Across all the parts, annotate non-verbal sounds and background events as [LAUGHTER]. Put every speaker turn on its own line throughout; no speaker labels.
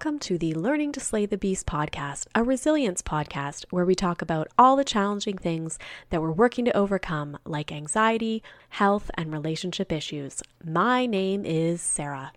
Welcome to the Learning to Slay the Beast podcast, a resilience podcast where we talk about all the challenging things that we're working to overcome, like anxiety, health, and relationship issues. My name is Sarah.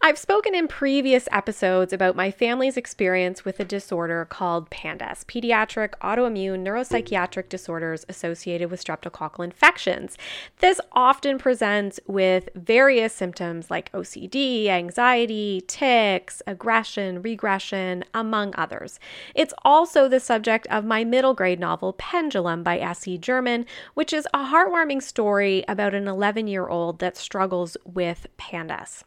I've spoken in previous episodes about my family's experience with a disorder called PANDAS, pediatric autoimmune neuropsychiatric disorders associated with streptococcal infections. This often presents with various symptoms like OCD, anxiety, tics, aggression, regression, among others. It's also the subject of my middle grade novel Pendulum by S.E. German, which is a heartwarming story about an 11 year old that struggles with PANDAS.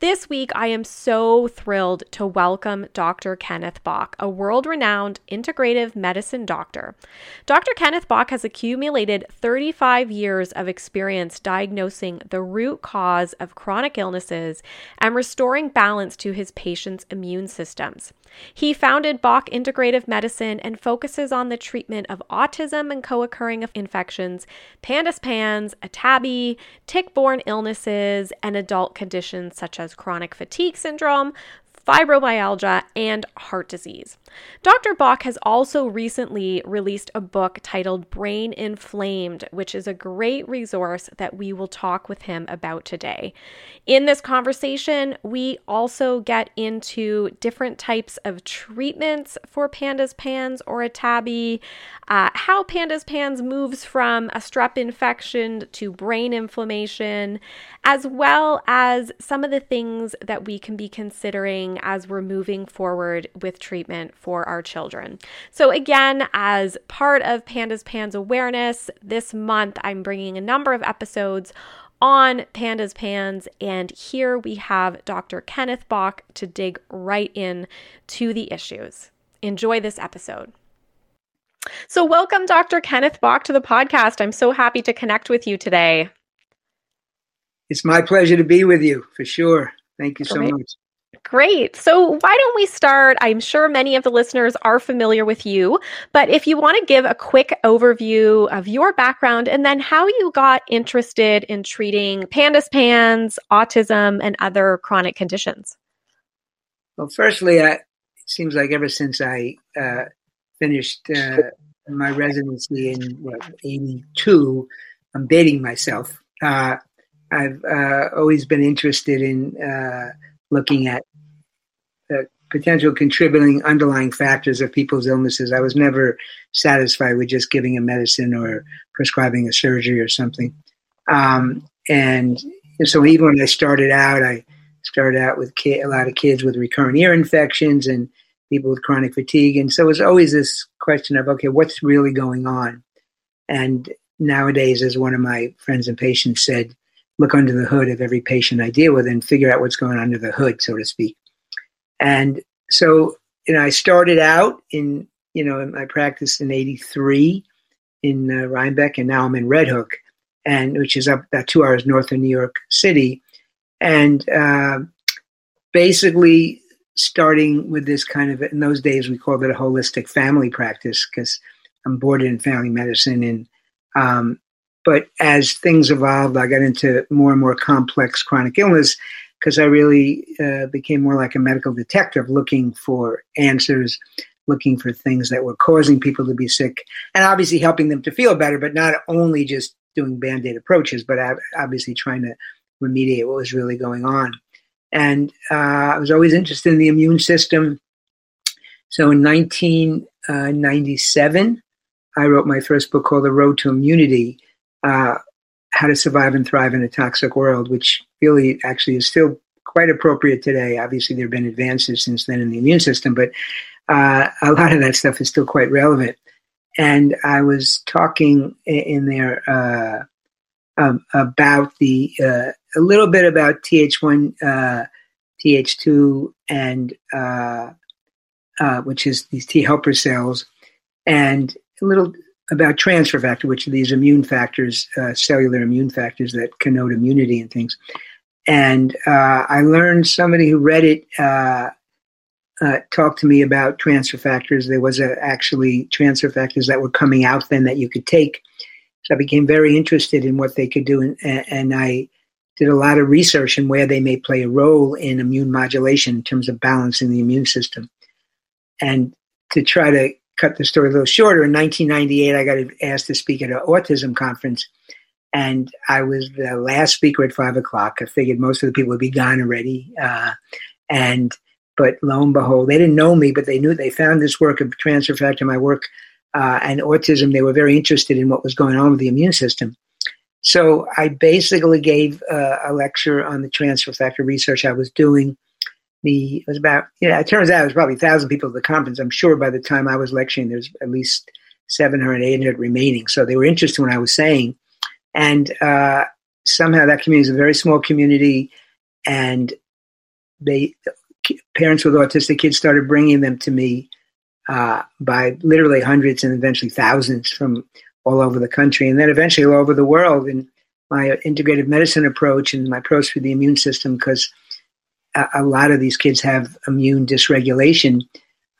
This week, I am so thrilled to welcome Dr. Kenneth Bock, a world renowned integrative medicine doctor. Dr. Kenneth Bock has accumulated 35 years of experience diagnosing the root cause of chronic illnesses and restoring balance to his patients' immune systems. He founded Bock Integrative Medicine and focuses on the treatment of autism and co occurring infections, PANDAS PANS, ATABI, tick borne illnesses, and adult conditions such as chronic fatigue syndrome, fibromyalgia, and heart disease. Dr. Bock has also recently released a book titled Brain Inflamed, which is a great resource that we will talk with him about today. In this conversation, we also get into different types of treatments for PANDAS PANS or ATABI, uh, how PANDAS PANS moves from a strep infection to brain inflammation, as well as some of the things that we can be considering as we're moving forward with treatment for our children. So, again, as part of PANDAS PANS awareness, this month I'm bringing a number of episodes on PANDAS PANS, and here we have Dr. Kenneth Bock to dig right in to the issues. Enjoy this episode. So, welcome, Dr. Kenneth Bock, to the podcast. I'm so happy to connect with you today.
It's my pleasure to be with you for sure. Thank you so
Great.
much.
Great. So, why don't we start? I'm sure many of the listeners are familiar with you, but if you want to give a quick overview of your background and then how you got interested in treating PANDAS PANS, autism, and other chronic conditions.
Well, firstly, I, it seems like ever since I uh, finished uh, my residency in what, 82, I'm dating myself. Uh, I've uh, always been interested in uh, looking at potential contributing underlying factors of people's illnesses. I was never satisfied with just giving a medicine or prescribing a surgery or something. Um, and so even when I started out, I started out with ki- a lot of kids with recurrent ear infections and people with chronic fatigue. And so it was always this question of, okay, what's really going on? And nowadays, as one of my friends and patients said, look under the hood of every patient I deal with and figure out what's going under the hood, so to speak. And so, you know, I started out in, you know, in my practice in 83 in uh, Rhinebeck, and now I'm in Red Hook, and which is up about two hours north of New York City. And uh, basically, starting with this kind of, in those days, we called it a holistic family practice because I'm boarded in family medicine. And um, but as things evolved, I got into more and more complex chronic illness because I really uh, became more like a medical detective looking for answers, looking for things that were causing people to be sick, and obviously helping them to feel better, but not only just doing band aid approaches, but obviously trying to remediate what was really going on. And uh, I was always interested in the immune system. So in 1997, I wrote my first book called The Road to Immunity uh, How to Survive and Thrive in a Toxic World, which really actually is still quite appropriate today. Obviously, there have been advances since then in the immune system, but uh, a lot of that stuff is still quite relevant. And I was talking in there uh, um, about the uh, a little bit about Th1, uh, Th2, and uh, uh, which is these T helper cells, and a little about transfer factor, which are these immune factors, uh, cellular immune factors that connote immunity and things. And uh, I learned somebody who read it uh, uh talked to me about transfer factors. There was a, actually transfer factors that were coming out then that you could take. So I became very interested in what they could do, and, and I did a lot of research in where they may play a role in immune modulation in terms of balancing the immune system. And to try to cut the story a little shorter, in 1998, I got asked to speak at an autism conference. And I was the last speaker at five o'clock. I figured most of the people would be gone already. Uh, and but lo and behold, they didn't know me, but they knew they found this work of transfer factor, my work uh, and autism. They were very interested in what was going on with the immune system. So I basically gave uh, a lecture on the transfer factor research I was doing. It was about yeah. It turns out it was probably a thousand people at the conference. I'm sure by the time I was lecturing, there's at least 700, 800 remaining. So they were interested in what I was saying, and uh, somehow that community is a very small community, and they parents with autistic kids started bringing them to me uh, by literally hundreds and eventually thousands from all over the country and then eventually all over the world. And my integrative medicine approach and my approach for the immune system, because a, a, lot of these kids have immune dysregulation,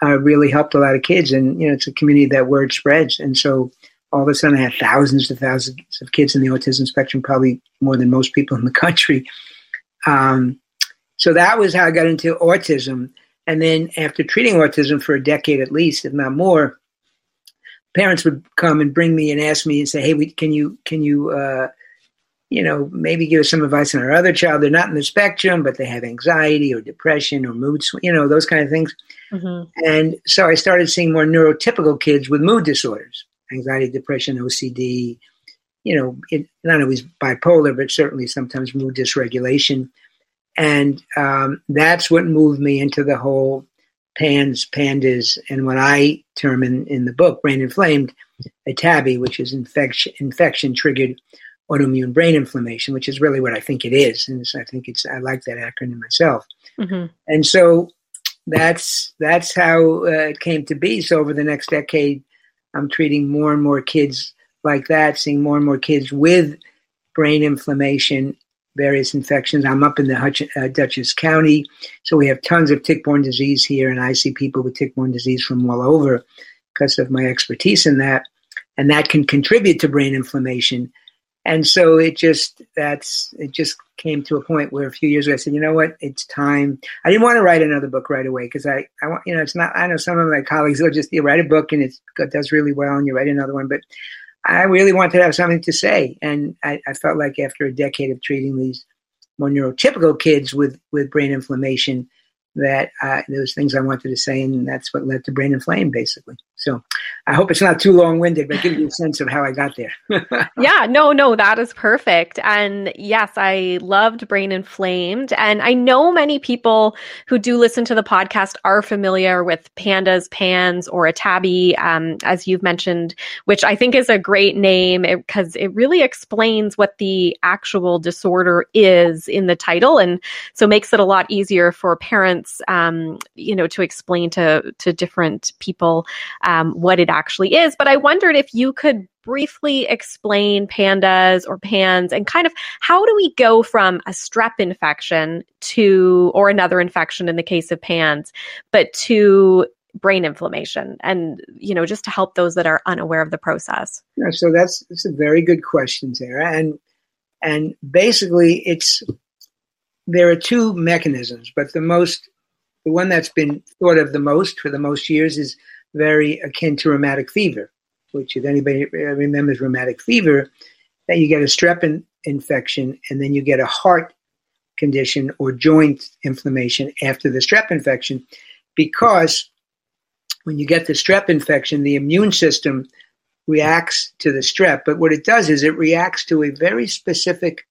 uh, really helped a lot of kids. And, you know, it's a community that word spreads. And so all of a sudden I had thousands to thousands of kids in the autism spectrum, probably more than most people in the country. Um, so that was how I got into autism. And then after treating autism for a decade at least, if not more, parents would come and bring me and ask me and say, "Hey, we, can you can you uh, you know maybe give us some advice on our other child? They're not in the spectrum, but they have anxiety or depression or mood, you know, those kind of things." Mm-hmm. And so I started seeing more neurotypical kids with mood disorders, anxiety, depression, OCD. You know, it, not always bipolar, but certainly sometimes mood dysregulation. And um, that's what moved me into the whole PANS, PANDAS, and what I term in, in the book, brain inflamed, a tabby, which is infection, infection triggered autoimmune brain inflammation, which is really what I think it is. And so I think it's, I like that acronym myself. Mm-hmm. And so that's, that's how uh, it came to be. So over the next decade, I'm treating more and more kids like that, seeing more and more kids with brain inflammation various infections. I'm up in the Hutch, uh, Dutchess County, so we have tons of tick-borne disease here, and I see people with tick-borne disease from all over because of my expertise in that, and that can contribute to brain inflammation. And so it just that's it just came to a point where a few years ago I said, you know what, it's time. I didn't want to write another book right away because I I want you know it's not I know some of my colleagues will just you write a book and it does really well and you write another one, but I really wanted to have something to say. And I, I, felt like after a decade of treating these more neurotypical kids with, with brain inflammation, that uh, there was things I wanted to say, and that's what led to Brain Inflame, basically. So I hope it's not too long winded, but give you a sense of how I got there. [LAUGHS]
yeah, no, no, that is perfect. And yes, I loved Brain Inflamed. And I know many people who do listen to the podcast are familiar with pandas, pans, or a tabby, um, as you've mentioned, which I think is a great name because it, it really explains what the actual disorder is in the title. And so makes it a lot easier for parents, um, you know, to explain to, to different people um, what it actually is. But I wondered if you could briefly explain pandas or pans and kind of how do we go from a strep infection to, or another infection in the case of pans, but to brain inflammation and you know just to help those that are unaware of the process
yeah, so that's that's a very good question sarah and and basically it's there are two mechanisms but the most the one that's been thought of the most for the most years is very akin to rheumatic fever, which if anybody remembers rheumatic fever, that you get a strep in, infection and then you get a heart condition or joint inflammation after the strep infection because when you get the strep infection, the immune system reacts to the strep. But what it does is it reacts to a very specific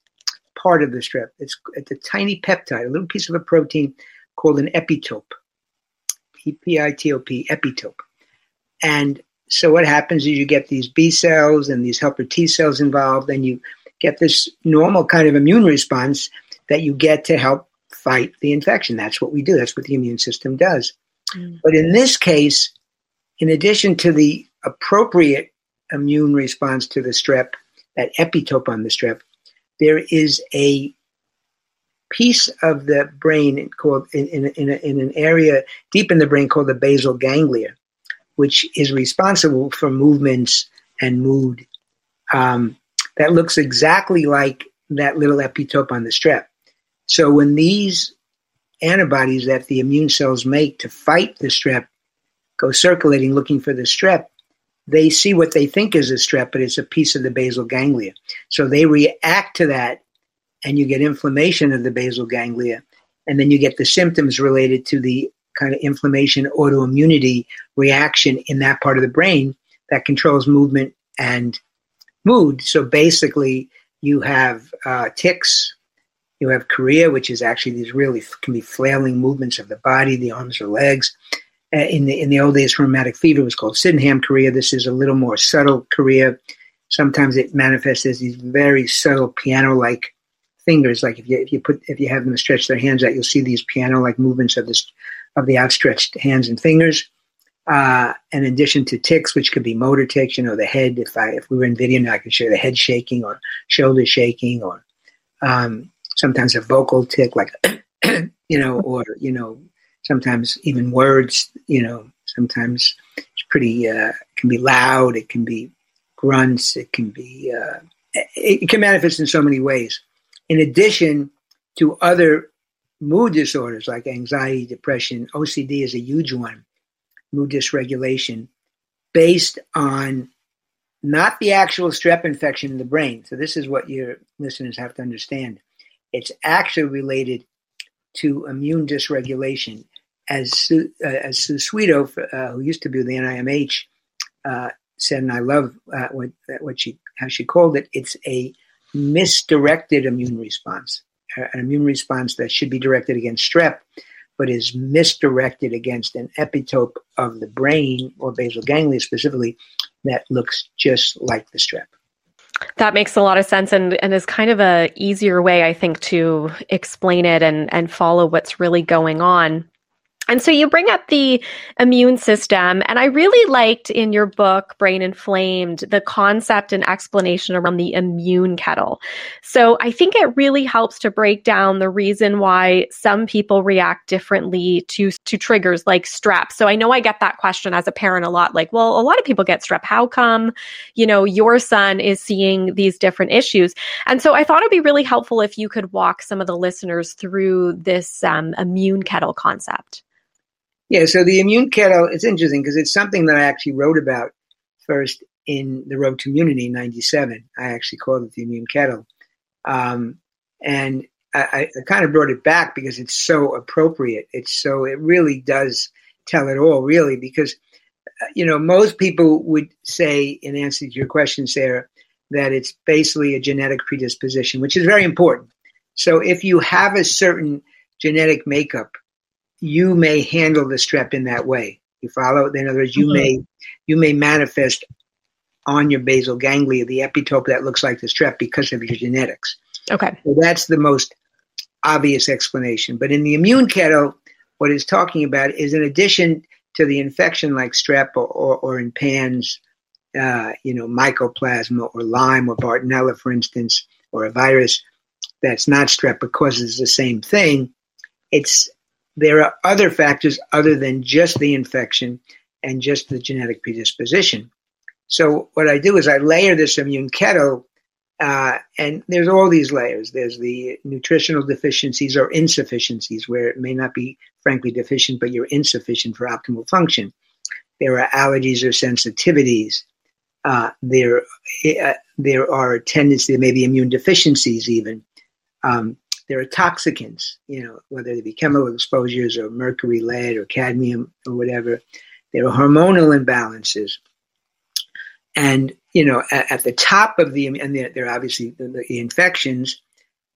part of the strep. It's, it's a tiny peptide, a little piece of a protein called an epitope. E P I T O P, epitope. And so what happens is you get these B cells and these helper T cells involved, and you get this normal kind of immune response that you get to help fight the infection. That's what we do. That's what the immune system does. Mm. But in this case, in addition to the appropriate immune response to the strep, that epitope on the strep, there is a piece of the brain called in, in, in, a, in an area deep in the brain called the basal ganglia which is responsible for movements and mood. Um, that looks exactly like that little epitope on the strep. So when these antibodies that the immune cells make to fight the strep go circulating looking for the strep, they see what they think is a strep, but it's a piece of the basal ganglia. So they react to that, and you get inflammation of the basal ganglia. And then you get the symptoms related to the kind of inflammation, autoimmunity reaction in that part of the brain that controls movement and mood. So basically, you have uh, tics, you have chorea, which is actually these really can be flailing movements of the body, the arms or legs. Uh, in the in the old days, rheumatic fever was called Sydenham chorea. This is a little more subtle chorea. Sometimes it manifests as these very subtle piano-like fingers. Like if you if you put if you have them stretch their hands out, you'll see these piano-like movements of this of the outstretched hands and fingers. Uh, in addition to tics, which could be motor tics, you know, the head. If I if we were in video now, I could show the head shaking or shoulder shaking, or um, sometimes a vocal tic, like [CLEARS THROAT] you know, or you know, sometimes even words. You know, sometimes it's pretty. Uh, can be loud. It can be grunts. It can be. Uh, it can manifest in so many ways. In addition to other mood disorders like anxiety, depression, OCD is a huge one mood dysregulation based on not the actual strep infection in the brain. So, this is what your listeners have to understand. It's actually related to immune dysregulation. As Sue, uh, as Sue Swedo, uh, who used to be with the NIMH, uh, said, and I love uh, what, what she how she called it. It's a misdirected immune response, an immune response that should be directed against strep, but is misdirected against an epitope of the brain or basal ganglia specifically that looks just like the strep.
That makes a lot of sense and, and is kind of a easier way, I think, to explain it and, and follow what's really going on. And so you bring up the immune system. And I really liked in your book, Brain Inflamed, the concept and explanation around the immune kettle. So I think it really helps to break down the reason why some people react differently to, to triggers like strep. So I know I get that question as a parent a lot like, well, a lot of people get strep. How come, you know, your son is seeing these different issues? And so I thought it'd be really helpful if you could walk some of the listeners through this um, immune kettle concept.
Yeah, so the immune kettle, it's interesting because it's something that I actually wrote about first in The Road to Immunity in 97. I actually called it the immune kettle. Um, and I, I, kind of brought it back because it's so appropriate. It's so, it really does tell it all, really, because, uh, you know, most people would say, in answer to your question, Sarah, that it's basically a genetic predisposition, which is very important. So if you have a certain genetic makeup, you may handle the strep in that way. You follow? In other words, you mm-hmm. may you may manifest on your basal ganglia the epitope that looks like the strep because of your genetics.
Okay.
So that's the most obvious explanation. But in the immune kettle, what it's talking about is in addition to the infection like strep or, or, or in PANS, uh, you know, mycoplasma or Lyme or Bartonella, for instance, or a virus that's not strep but causes the same thing, it's there are other factors other than just the infection and just the genetic predisposition. So what I do is I layer this immune kettle, uh, and there's all these layers. There's the nutritional deficiencies or insufficiencies where it may not be frankly deficient, but you're insufficient for optimal function. There are allergies or sensitivities. Uh, there, uh, there are tendencies, there may be immune deficiencies even. Um, there are toxicants, you know, whether they be chemical exposures or mercury, lead, or cadmium, or whatever. There are hormonal imbalances. And, you know, at, at the top of the, and there, there are obviously the, the, infections,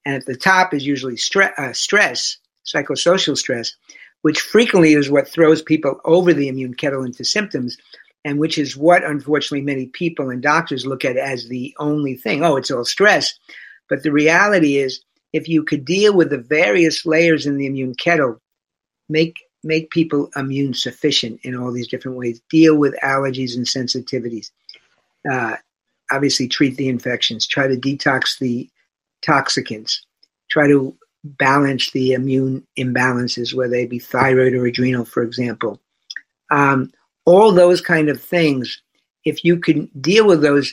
and at the top is usually stre- uh, stress, psychosocial stress, which frequently is what throws people over the immune kettle into symptoms, and which is what, unfortunately, many people and doctors look at as the only thing. Oh, it's all stress. But the reality is, if you could deal with the various layers in the immune kettle, make make people immune sufficient in all these different ways. Deal with allergies and sensitivities. Uh, obviously, treat the infections. Try to detox the toxicants. Try to balance the immune imbalances, whether they be thyroid or adrenal, for example. Um, all those kind of things. If you can deal with those,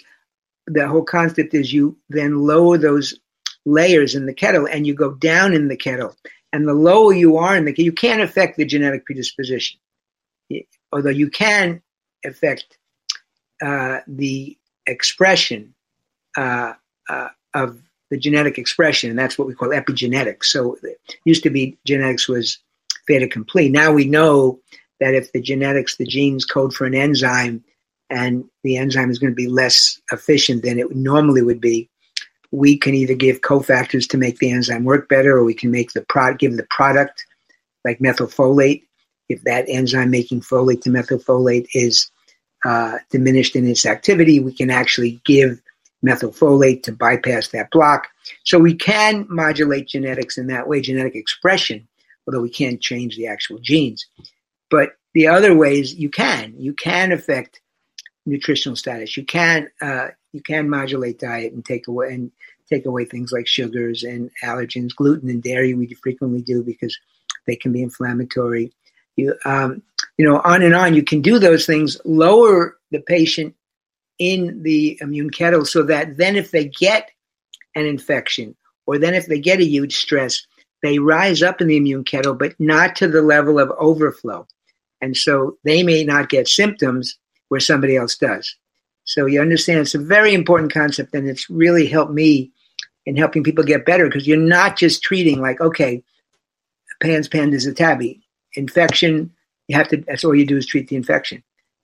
the whole concept is you then lower those layers in the kettle and you go down in the kettle. And the lower you are in the you can't affect the genetic predisposition, although you can affect uh, the expression uh, uh, of the genetic expression, and that's what we call epigenetics. So it used to be genetics was fait accompli. Now we know that if the genetics, the genes code for an enzyme, and the enzyme is going to be less efficient than it normally would be, we can either give cofactors to make the enzyme work better, or we can make the product give the product like methylfolate. If that enzyme making folate to methylfolate is uh, diminished in its activity, we can actually give methylfolate to bypass that block. So we can modulate genetics in that way, genetic expression, although we can't change the actual genes. But the other ways you can, you can affect nutritional status. You can uh, you can modulate diet and take away and take away things like sugars and allergens, gluten and dairy. We frequently do because they can be inflammatory. You um, you know on and on. You can do those things. Lower the patient in the immune kettle so that then if they get an infection or then if they get a huge stress, they rise up in the immune kettle, but not to the level of overflow. And so they may not get symptoms where somebody else does. So you understand it's a very important concept and it's really helped me in helping people get better because you're not just treating like, okay, PANS pandas is a tabby. Infection, you have to that's all you do is treat the infection.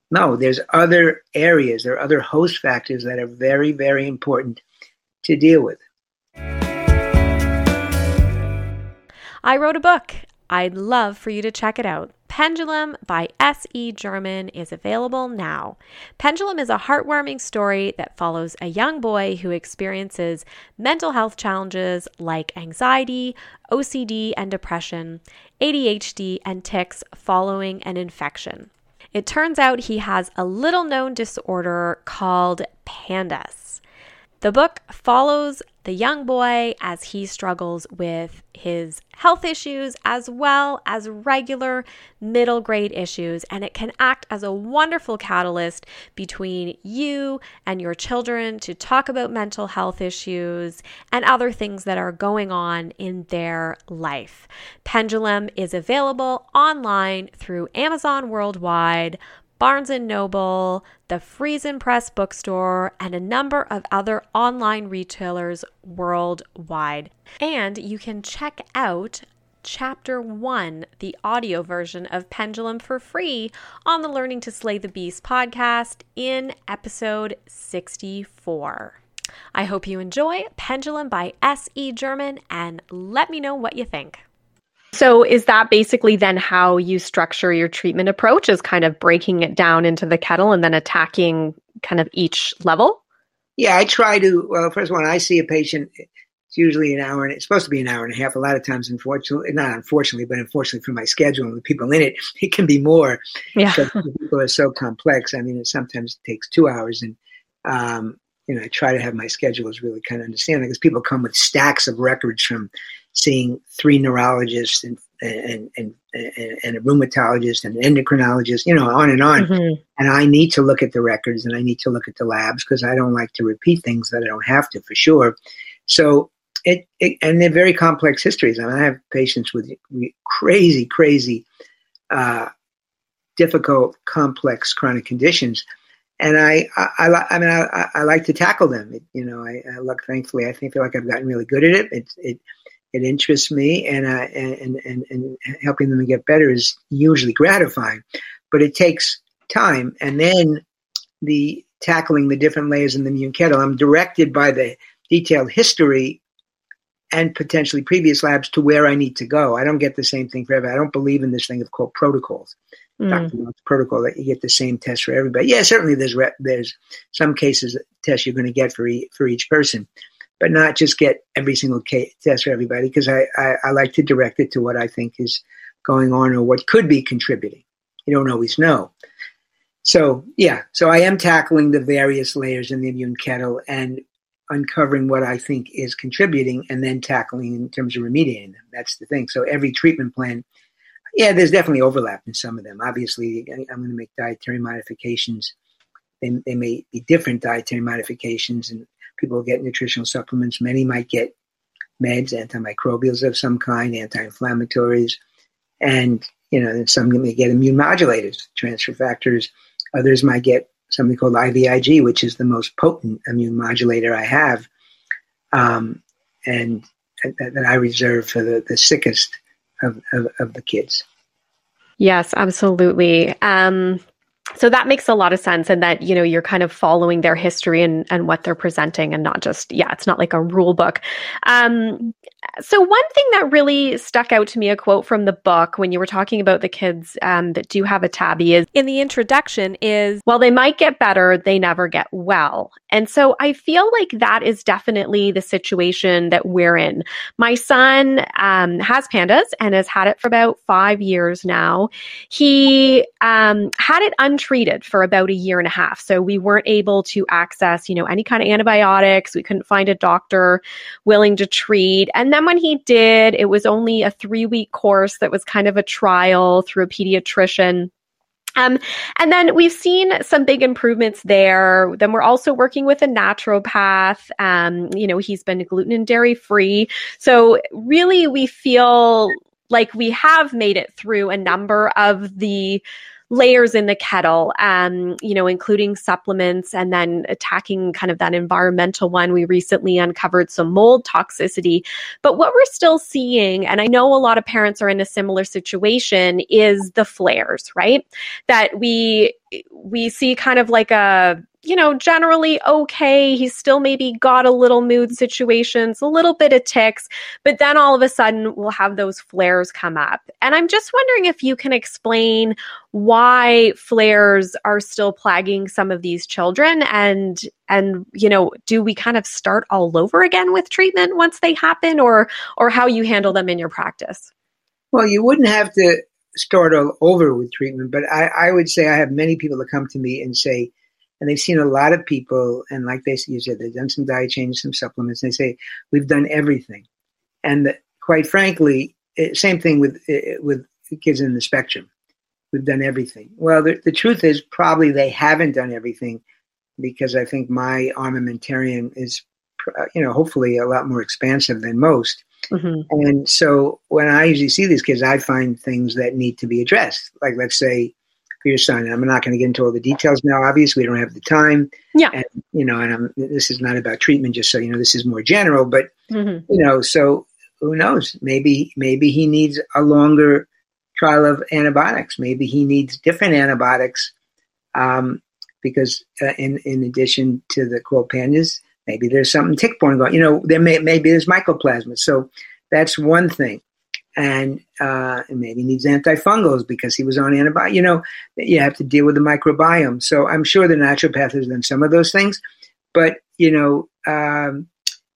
No, there's other areas, there are other host factors that are very, very important to deal with.
I wrote a book. I'd love for you to check it out. Pendulum by S.E. German is available now. Pendulum is a heartwarming story that follows a young boy who experiences mental health challenges like anxiety, OCD and depression, ADHD, and tics following an infection. It turns out he has a little known disorder called PANDAS. The book follows the young boy as he struggles with his health issues as well as regular middle grade issues. And it can act as a wonderful catalyst between you and your children to talk about mental health issues and other things that are going on in their life. Pendulum is available online through Amazon worldwide, Barnes & Noble, the Friesen Press bookstore, and a number of other online retailers worldwide. And you can check out Chapter 1, the audio version of Pendulum for free on the Learning to Slay the Beast podcast in episode 64. I hope you enjoy Pendulum by S.E. German and let me know what you think. So, is that basically then how you structure your treatment approach? Is kind of breaking it down into the kettle and then attacking kind of each level?
Yeah, I try to. Well, first one, I see a patient. It's usually an hour, and it's supposed to be an hour and a half. A lot of times, unfortunately, not unfortunately, but unfortunately for my schedule and the people in it, [LAUGHS] it can be more.
Yeah,
people are so complex. I mean, it sometimes takes two hours, and um, you know, I try to have my schedules really kind of understand because people come with stacks of records from seeing three neurologists and and and, and, a rheumatologist and an endocrinologist, you know, on and on. Mm-hmm. And I need to look at the records and I need to look at the labs because I don't like to repeat things that I don't have to for sure. So it, it and they're very complex histories. I mean, I have patients with crazy, crazy, uh, difficult, complex chronic conditions and I, I, I, I mean, I, I, like to tackle them. It, you know, I, I look, thankfully, I think feel like I've gotten really good at it. It, it, it interests me, and, uh, and, and, and helping them get better is usually gratifying, but it takes time. And then the tackling the different layers in the immune kettle, I'm directed by the detailed history and potentially previous labs to where I need to go. I don't get the same thing for everybody. I don't believe in this thing of called protocols mm. protocol that you get the same test for everybody. Yeah, certainly there's re- there's some cases tests you're going to get for e- for each person, but not just get every single case, test for everybody because I, I, I like to direct it to what I think is going on or what could be contributing. You don't always know. So yeah, so I am tackling the various layers in the immune kettle and uncovering what I think is contributing and then tackling in terms of remediating them. That's the thing. So every treatment plan yeah, there's definitely overlap in some of them. Obviously, I'm going to make dietary modifications. They, they may be different dietary modifications, and people get nutritional supplements. Many might get meds, antimicrobials of some kind, anti-inflammatories, and you know, some may get immune modulators, transfer factors. Others might get something called IVIG, which is the most potent immune modulator I have, um, and that, I reserve for the, the sickest of, of, of the kids.
Yes, absolutely. Um, so that makes a lot of sense and that you know you're kind of following their history and and what they're presenting and not just yeah it's not like a rule book. Um so one thing that really stuck out to me a quote from the book when you were talking about the kids um, that do have a tabby is in the introduction is while they might get better they never get well and so i feel like that is definitely the situation that we're in my son um, has pandas and has had it for about five years now he um, had it untreated for about a year and a half. So we weren't able to access, you know, any kind of antibiotics. We couldn't find a doctor willing to treat. And then when he did, it was only a three week course that was kind of a trial through a pediatrician. Um, and then we've seen some big improvements there. Then we're also working with a naturopath. Um, you know, he's been gluten and dairy free. So really, we feel like we have made it through a number of the layers in the kettle, um, you know, including supplements and then attacking kind of that environmental one. We recently uncovered some mold toxicity. But what we're still seeing, and I know a lot of parents are in a similar situation, is the flares, right? That we we see kind of like a you know, generally okay. He's still maybe got a little mood situations, a little bit of tics, but then all of a sudden we'll have those flares come up. And I'm just wondering if you can explain why flares are still plaguing some of these children and and you know, do we kind of start all over again with treatment once they happen or or how you handle them in your practice?
Well, you wouldn't have to start all over with treatment, but I, I would say I have many people that come to me and say, and they've seen a lot of people, and like they you said, they've done some diet changes, some supplements. And they say we've done everything, and quite frankly, it, same thing with eh, eh, with kids in the spectrum. We've done everything. Well, the, the truth is probably they haven't done everything because I think my armamentarium is, you know, hopefully a lot more expansive than most. Mm-hmm. And so when I usually see these kids, I find things that need to be addressed. Like, let's say, for your son. I'm not going to get into all the details now. Obviously, we don't have the time.
Yeah.
And, you know, and I'm, this is not about treatment, just so you know, this is more general. But, mm-hmm. you know, so who knows? Maybe, maybe he needs a longer trial of antibiotics. Maybe he needs different antibiotics um, because, uh, in, in addition to the cold pandas, maybe there's something tick-borne going. You know, there may maybe there's mycoplasma. So that's one thing and, uh, maybe needs antifungals because he was on antibiotics. You know, you have to deal with the microbiome. So I'm sure the naturopath has done some of those things, but you know, um,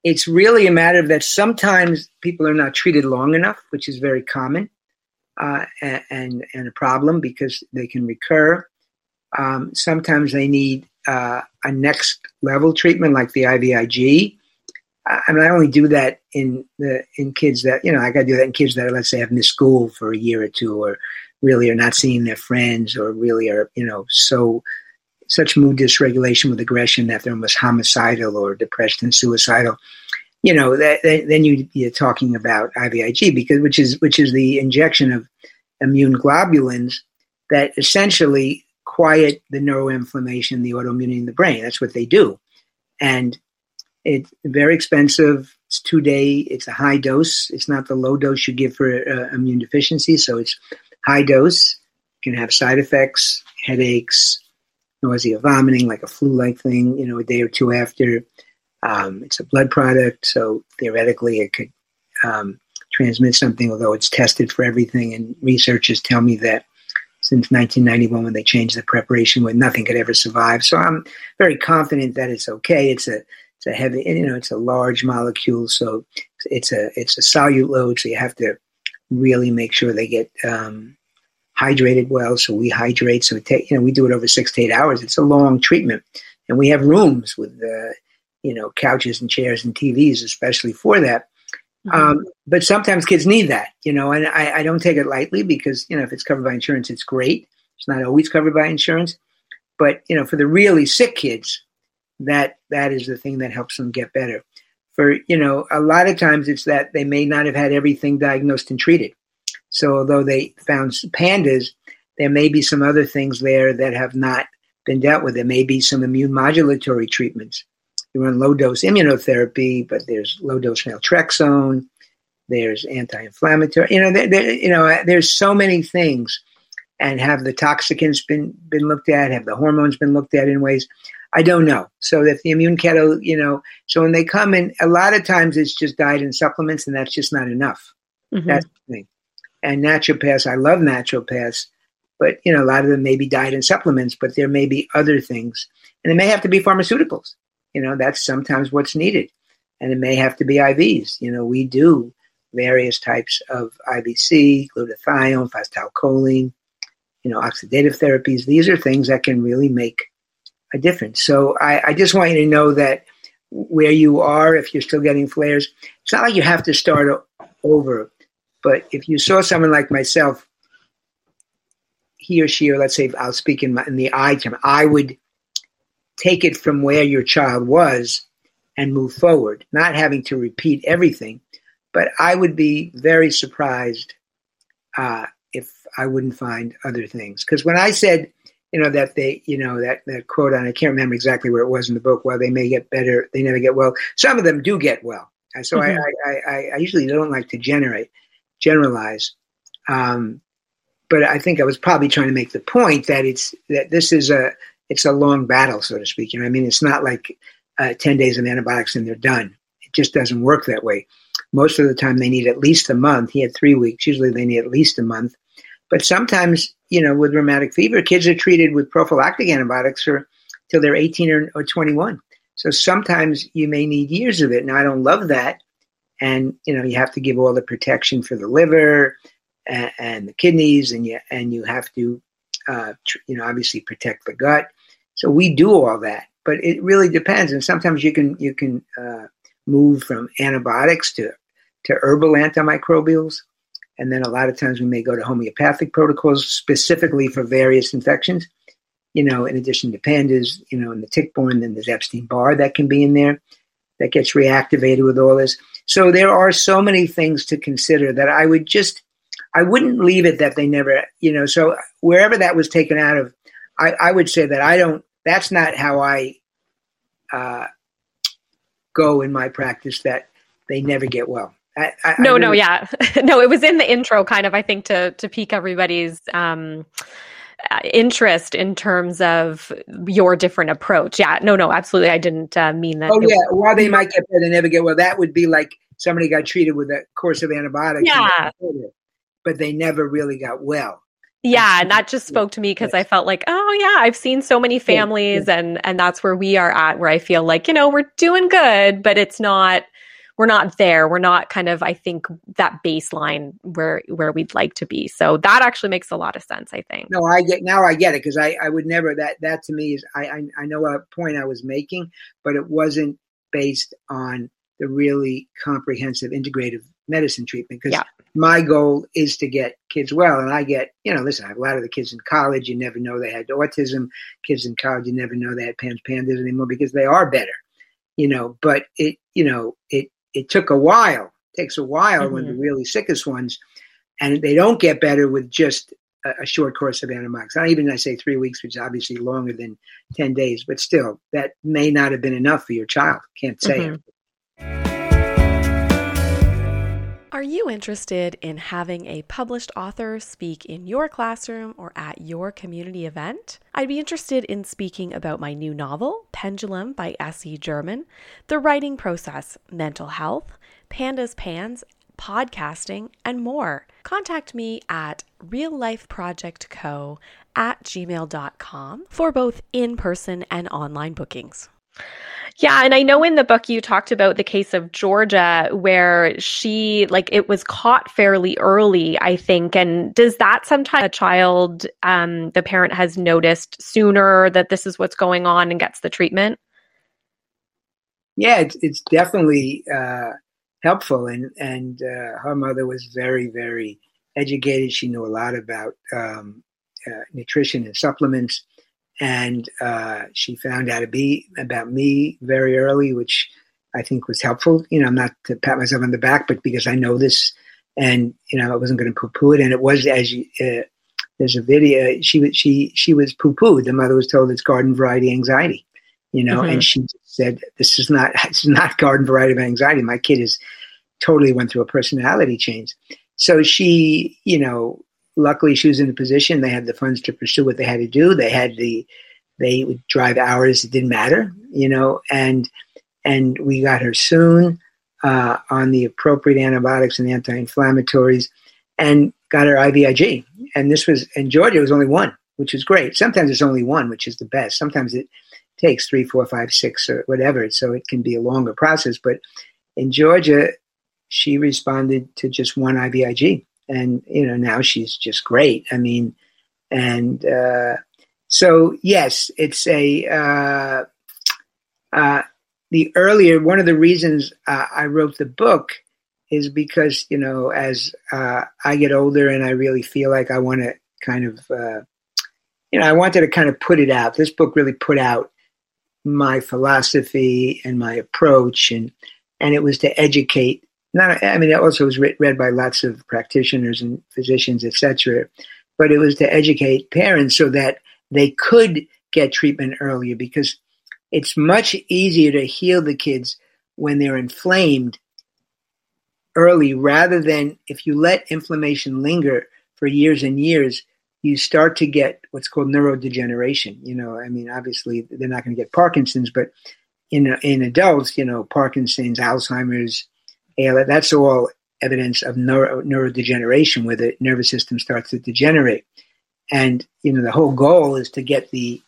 it's really a matter of that sometimes people are not treated long enough, which is very common uh, and and a problem because they can recur. Um, sometimes they need uh, a next level treatment like the IVIG, I mean, I only do that in the in kids that you know I got to do that in kids that let's say have missed school for a year or two, or really are not seeing their friends, or really are you know so such mood dysregulation with aggression that they're almost homicidal or depressed and suicidal. You know, that, that, then you, you're talking about IVIG because which is which is the injection of immune globulins that essentially quiet the neuroinflammation, the autoimmunity in the brain. That's what they do, and it's very expensive. It's two day. It's a high dose. It's not the low dose you give for uh, immune deficiency. So it's high dose. Can have side effects, headaches, nausea, vomiting, like a flu-like thing. You know, a day or two after. Um, it's a blood product, so theoretically it could um, transmit something. Although it's tested for everything, and researchers tell me that since 1991 when they changed the preparation, when nothing could ever survive. So I'm very confident that it's okay. It's a it's a heavy, you know, it's a large molecule, so it's a it's a solute load. So you have to really make sure they get um, hydrated well. So we hydrate. So it take, you know, we do it over six to eight hours. It's a long treatment, and we have rooms with uh, you know couches and chairs and TVs, especially for that. Mm-hmm. Um, but sometimes kids need that, you know, and I, I don't take it lightly because you know if it's covered by insurance, it's great. It's not always covered by insurance, but you know, for the really sick kids, that that is the thing that helps them get better. for, you know, a lot of times it's that they may not have had everything diagnosed and treated. So although they found pandas, there may be some other things there that have not been dealt with. There may be some immune modulatory treatments. You run low dose immunotherapy, but there's low dose naltrexone, there's anti-inflammatory. You know, there, there, you know, there's so many things. And have the toxicants been been looked at? Have the hormones been looked at in ways? I don't know. So if the immune kettle, you know, so when they come in, a lot of times it's just diet and supplements, and that's just not enough. Mm-hmm. That's the thing. And naturopaths, I love naturopaths, but you know, a lot of them may be diet and supplements, but there may be other things, and it may have to be pharmaceuticals. You know, that's sometimes what's needed, and it may have to be IVs. You know, we do various types of IVC, glutathione, phosphatidylcholine, you know, oxidative therapies. These are things that can really make a difference. So I, I just want you to know that where you are, if you're still getting flares, it's not like you have to start over. But if you saw someone like myself, he or she, or let's say I'll speak in, my, in the I term, I would take it from where your child was and move forward, not having to repeat everything. But I would be very surprised uh, if I wouldn't find other things. Because when I said you know that they you know that that quote on I can't remember exactly where it was in the book. Well, they may get better, they never get well. Some of them do get well. So mm-hmm. I, I, I usually don't like to generate generalize, um, but I think I was probably trying to make the point that it's that this is a it's a long battle, so to speak. You know, I mean, it's not like uh, ten days of antibiotics and they're done. It just doesn't work that way. Most of the time, they need at least a month. He had three weeks. Usually, they need at least a month. But sometimes you know, with rheumatic fever, kids are treated with prophylactic antibiotics for till they're 18 or, or 21. So sometimes you may need years of it. Now, I don't love that. And, you know, you have to give all the protection for the liver and, and the kidneys, and you, and you have to, uh, you know, obviously protect the gut. So we do all that, but it really depends. And sometimes you can, you can uh, move from antibiotics to, to herbal antimicrobials. And then a lot of times we may go to homeopathic protocols specifically for various infections. You know, in addition to pandas, you know, and the tick-borne, then there's Epstein-Barr that can be in there that gets reactivated with all this. So there are so many things to consider that I would just, I wouldn't leave it that they never, you know, so wherever that was taken out of, I, I would say that I don't, that's not how I uh, go in my practice that they never get well.
I, I, no, I really, no, yeah, [LAUGHS] no. It was in the intro, kind of. I think to to pique everybody's um, uh, interest in terms of your different approach. Yeah, no, no, absolutely. I didn't uh, mean that.
Oh yeah, was- while they might get better, they never get well. That would be like somebody got treated with a course of antibiotics.
Yeah,
but they never really got well.
Yeah, and that just spoke to me because I felt like, oh yeah, I've seen so many families, and and that's where we are at. Where I feel like you know we're doing good, but it's not we're not there. We're not kind of, I think, that baseline where where we'd like to be. So that actually makes a lot of sense. I think.
No, I get now. I get it because I I would never that that to me is I, I I know what point I was making, but it wasn't based on the really comprehensive integrative medicine treatment because yeah. my goal is to get kids well and i get you know listen i have a lot of the kids in college you never know they had autism kids in college you never know they had pans pandas anymore because they are better you know but it you know it it took a while. It takes a while mm-hmm. when the really sickest ones, and they don't get better with just a, a short course of antibiotics. Not even I say three weeks, which is obviously longer than ten days, but still, that may not have been enough for your child. Can't say mm-hmm.
Are you interested in having a published author speak in your classroom or at your community event? I'd be interested in speaking about my new novel, Pendulum by S.E. German, the writing process, mental health, pandas pans, podcasting, and more. Contact me at reallifeprojectco at gmail.com for both in person and online bookings. Yeah, and I know in the book you talked about the case of Georgia where she like it was caught fairly early, I think. And does that sometimes a child um the parent has noticed sooner that this is what's going on and gets the treatment?
Yeah, it's it's definitely uh helpful and and uh, her mother was very very educated. She knew a lot about um, uh, nutrition and supplements and uh, she found out be about me very early, which I think was helpful. You know, I'm not to pat myself on the back, but because I know this, and you know, I wasn't going to poo-poo it. And it was as you, uh, there's a video. She was she she was poo-pooed. The mother was told it's garden variety anxiety. You know, mm-hmm. and she said, "This is not [LAUGHS] this is not garden variety of anxiety. My kid is totally went through a personality change." So she, you know, luckily she was in a position. They had the funds to pursue what they had to do. They had the they would drive hours. It didn't matter, you know, and and we got her soon uh, on the appropriate antibiotics and anti-inflammatories, and got her IVIG. And this was in Georgia. It was only one, which was great. Sometimes it's only one, which is the best. Sometimes it takes three, four, five, six, or whatever. So it can be a longer process. But in Georgia, she responded to just one IVIG, and you know now she's just great. I mean, and uh, so yes, it's a uh, uh, the earlier one of the reasons uh, I wrote the book is because you know as uh, I get older and I really feel like I want to kind of uh, you know I wanted to kind of put it out. This book really put out my philosophy and my approach and and it was to educate not i mean it also was read, by lots of practitioners and physicians etc but it was to educate parents so that they could get treatment earlier because it's much easier to heal the kids when they're inflamed early rather than if you let inflammation linger for years and years you start to get what's called neurodegeneration. You know i mean obviously they're not going to get parkinson's but in in adults you know parkinson's alzheimer's ALS, that's all evidence of neuro, neurodegeneration where the nervous system starts to degenerate. And you know the whole goal is to get the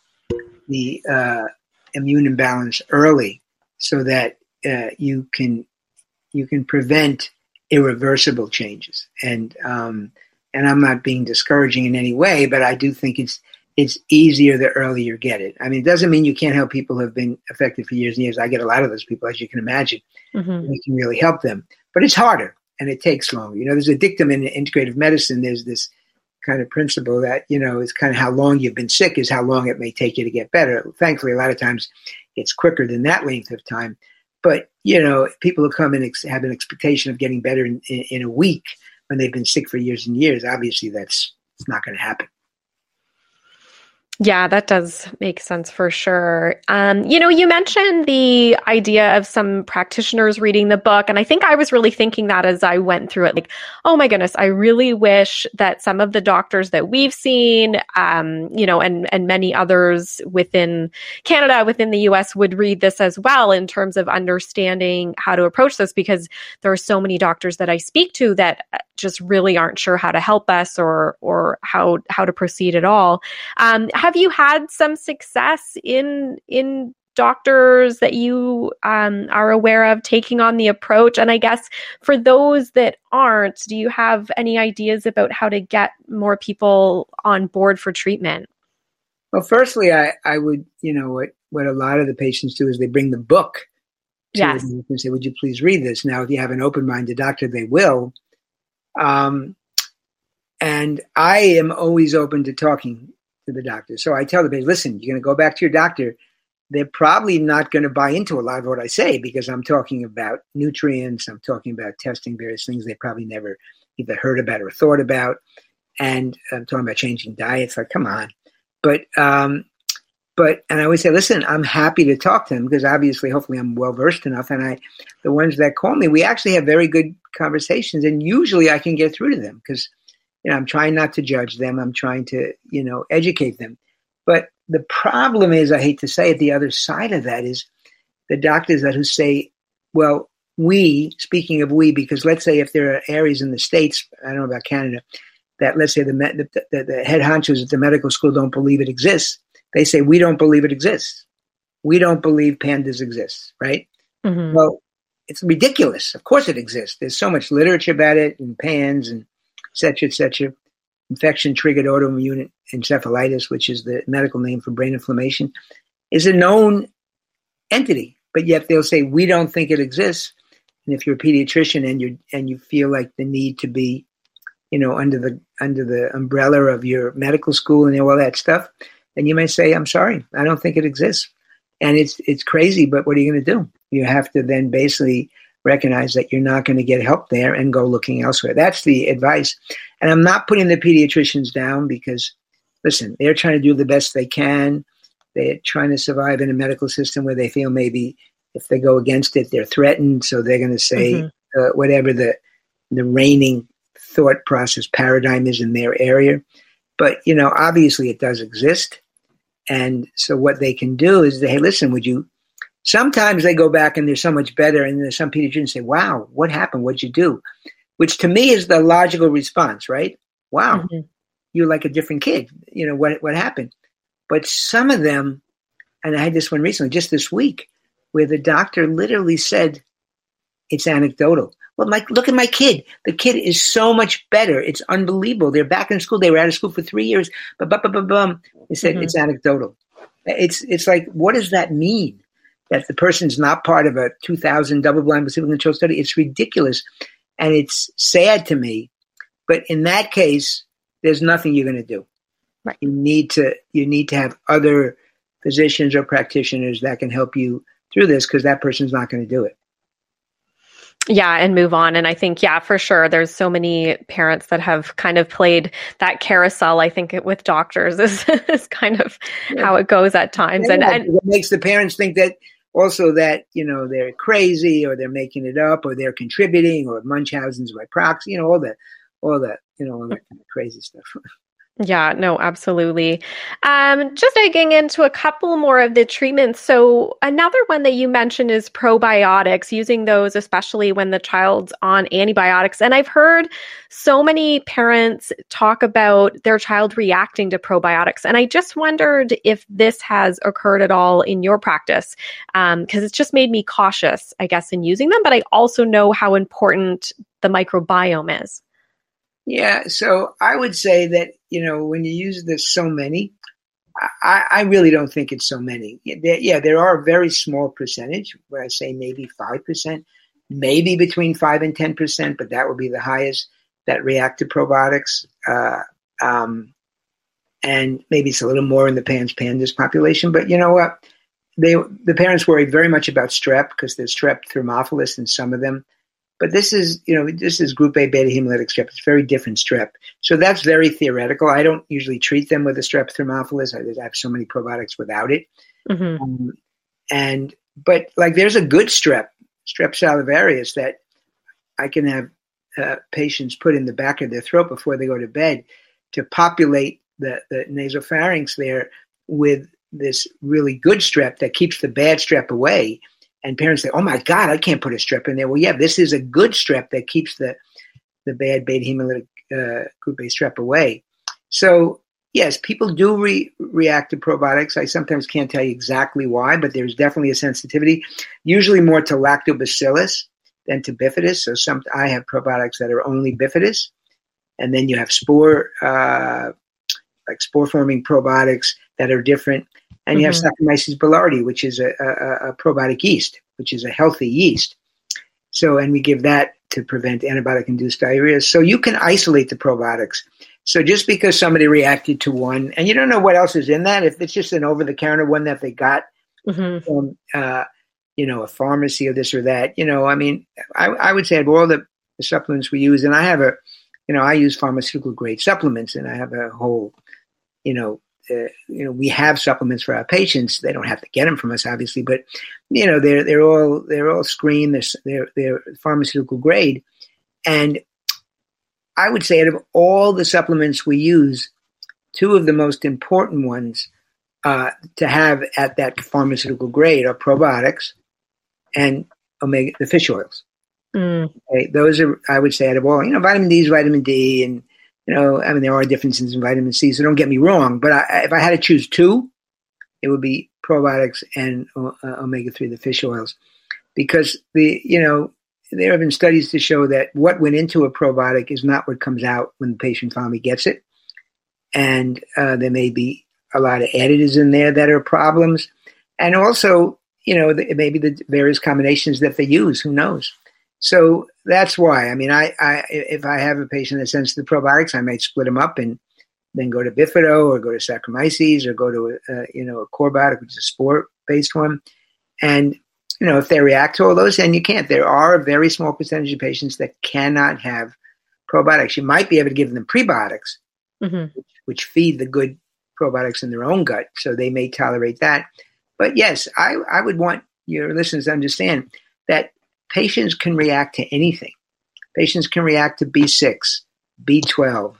the uh, immune imbalance early so that uh, you can you can prevent irreversible changes. And um, and I'm not being discouraging in any way but I do think it's it's easier the earlier you get it. I mean, it doesn't mean you can't help people who have been affected for years and years. I get a lot of those people, as you can imagine. Mm-hmm. We can really help them, but it's harder and it takes longer. You know, there's a dictum in integrative medicine. There's this kind of principle that you know is kind of how long you've been sick is how long it may take you to get better. Thankfully, a lot of times it's quicker than that length of time. But you know, people who come and ex- have an expectation of getting better in, in, in a week when they've been sick for years and years. Obviously, that's it's not going to happen.
Yeah, that does make sense for sure. Um, you know, you mentioned the idea of some practitioners reading the book, and I think I was really thinking that as I went through it, like, oh my goodness, I really wish that some of the doctors that we've seen, um, you know, and and many others within Canada, within the U.S., would read this as well in terms of understanding how to approach this, because there are so many doctors that I speak to that just really aren't sure how to help us or or how how to proceed at all. Um, have you had some success in in doctors that you um, are aware of taking on the approach? And I guess for those that aren't, do you have any ideas about how to get more people on board for treatment?
Well, firstly, I, I would, you know, what, what a lot of the patients do is they bring the book to yes. and say, would you please read this? Now, if you have an open-minded doctor, they will. Um, and I am always open to talking to the doctor. So I tell the patient, listen, you're going to go back to your doctor. They're probably not going to buy into a lot of what I say because I'm talking about nutrients. I'm talking about testing various things they probably never either heard about or thought about. And I'm talking about changing diets. Like, come on. But, um, but, and I always say, listen, I'm happy to talk to them because obviously, hopefully, I'm well versed enough. And I, the ones that call me, we actually have very good conversations. And usually I can get through to them because you know, I'm trying not to judge them. I'm trying to, you know, educate them. But the problem is, I hate to say it, the other side of that is the doctors that who say, well, we, speaking of we, because let's say if there are areas in the States, I don't know about Canada, that let's say the, the, the, the head honchos at the medical school don't believe it exists. They say, we don't believe it exists. We don't believe pandas exist, right? Mm-hmm. Well, it's ridiculous. Of course it exists. There's so much literature about it and PANS and etc., etc. Infection triggered autoimmune encephalitis, which is the medical name for brain inflammation, is a known entity. But yet they'll say we don't think it exists. And if you're a pediatrician and you and you feel like the need to be, you know, under the under the umbrella of your medical school and all that stuff, then you may say, "I'm sorry, I don't think it exists." and it's it's crazy. But what are you going to do? You have to then basically recognize that you're not going to get help there and go looking elsewhere. That's the advice. And I'm not putting the pediatricians down because, listen, they're trying to do the best they can. They're trying to survive in a medical system where they feel maybe if they go against it, they're threatened. So they're going to say mm-hmm. uh, whatever the the reigning thought process paradigm is in their area. But you know, obviously, it does exist. And so what they can do is, they, hey, listen, would you Sometimes they go back and they're so much better, and there's some pediatricians say, "Wow, what happened? What'd you do?" Which to me is the logical response, right? Wow, mm-hmm. you're like a different kid. You know what what happened? But some of them, and I had this one recently, just this week, where the doctor literally said, "It's anecdotal." Well, like, look at my kid. The kid is so much better. It's unbelievable. They're back in school. They were out of school for three years. But, but, but, but, bum. Said mm-hmm. it's anecdotal. It's it's like, what does that mean? that the person's not part of a 2000 double-blind placebo-controlled study. It's ridiculous, and it's sad to me. But in that case, there's nothing you're going to do. Right. You need to you need to have other physicians or practitioners that can help you through this because that person's not going to do it
yeah and move on and i think yeah for sure there's so many parents that have kind of played that carousel i think with doctors [LAUGHS] is, is kind of yeah. how it goes at times
yeah, and, and it makes the parents think that also that you know they're crazy or they're making it up or they're contributing or Munchausen's by proxy, you know all that, all that, you know all that kind of crazy stuff. [LAUGHS]
Yeah, no, absolutely. Um, just digging into a couple more of the treatments. So, another one that you mentioned is probiotics, using those especially when the child's on antibiotics. And I've heard so many parents talk about their child reacting to probiotics. And I just wondered if this has occurred at all in your practice, because um, it's just made me cautious, I guess, in using them. But I also know how important the microbiome is.
Yeah, so I would say that you know when you use the so many, I, I really don't think it's so many. Yeah, there are a very small percentage where I say maybe five percent, maybe between five and ten percent, but that would be the highest that react to probiotics. Uh, um, and maybe it's a little more in the PANS pandas population. But you know what? They the parents worry very much about strep because there's strep thermophilus in some of them. But this is, you know, this is group A beta hemolytic strep. It's a very different strep. So that's very theoretical. I don't usually treat them with a strep thermophilus. I, have so many probiotics without it. Mm-hmm. Um, and, but like there's a good strep, strep salivarius, that I can have uh, patients put in the back of their throat before they go to bed to populate the, the nasopharynx there with this really good strep that keeps the bad strep away and parents say, "Oh my God, I can't put a strep in there." Well, yeah, this is a good strep that keeps the the bad beta hemolytic uh, group A strep away. So yes, people do re- react to probiotics. I sometimes can't tell you exactly why, but there's definitely a sensitivity. Usually more to lactobacillus than to bifidus. So some I have probiotics that are only bifidus, and then you have spore uh, like spore forming probiotics that are different. And mm-hmm. you have mm-hmm. Saccharomyces boulardii, which is a, a, a, probiotic yeast, which is a healthy yeast. So, and we give that to prevent antibiotic induced diarrhea. So you can isolate the probiotics. So just because somebody reacted to one, and you don't know what else is in that, if it's just an over the counter one that they got mm-hmm. from, uh, you know, a pharmacy or this or that, you know, I mean, I, I would say of all the, the supplements we use, and I have a, you know, I use pharmaceutical grade supplements, and I have a whole, you know, you know, we have supplements for our patients. They don't have to get them from us, obviously, but you know, they're they're all they're all screened. They're they're, they're pharmaceutical grade, and I would say out of all the supplements we use, two of the most important ones uh, to have at that pharmaceutical grade are probiotics and omega the fish oils. Mm. Okay, those are I would say out of all you know vitamin D is vitamin D and you know, I mean, there are differences in vitamin C, so don't get me wrong. But I, if I had to choose two, it would be probiotics and uh, omega three, the fish oils, because the you know there have been studies to show that what went into a probiotic is not what comes out when the patient finally gets it, and uh, there may be a lot of additives in there that are problems, and also you know maybe the various combinations that they use. Who knows? So that's why. I mean, I, I if I have a patient that sends the probiotics, I might split them up and then go to Bifido or go to Saccharomyces or go to a, a you know a Corbiotic, which is a spore based one. And, you know, if they react to all those, and you can't. There are a very small percentage of patients that cannot have probiotics. You might be able to give them prebiotics, mm-hmm. which, which feed the good probiotics in their own gut, so they may tolerate that. But yes, I, I would want your listeners to understand that patients can react to anything. Patients can react to B6, B12.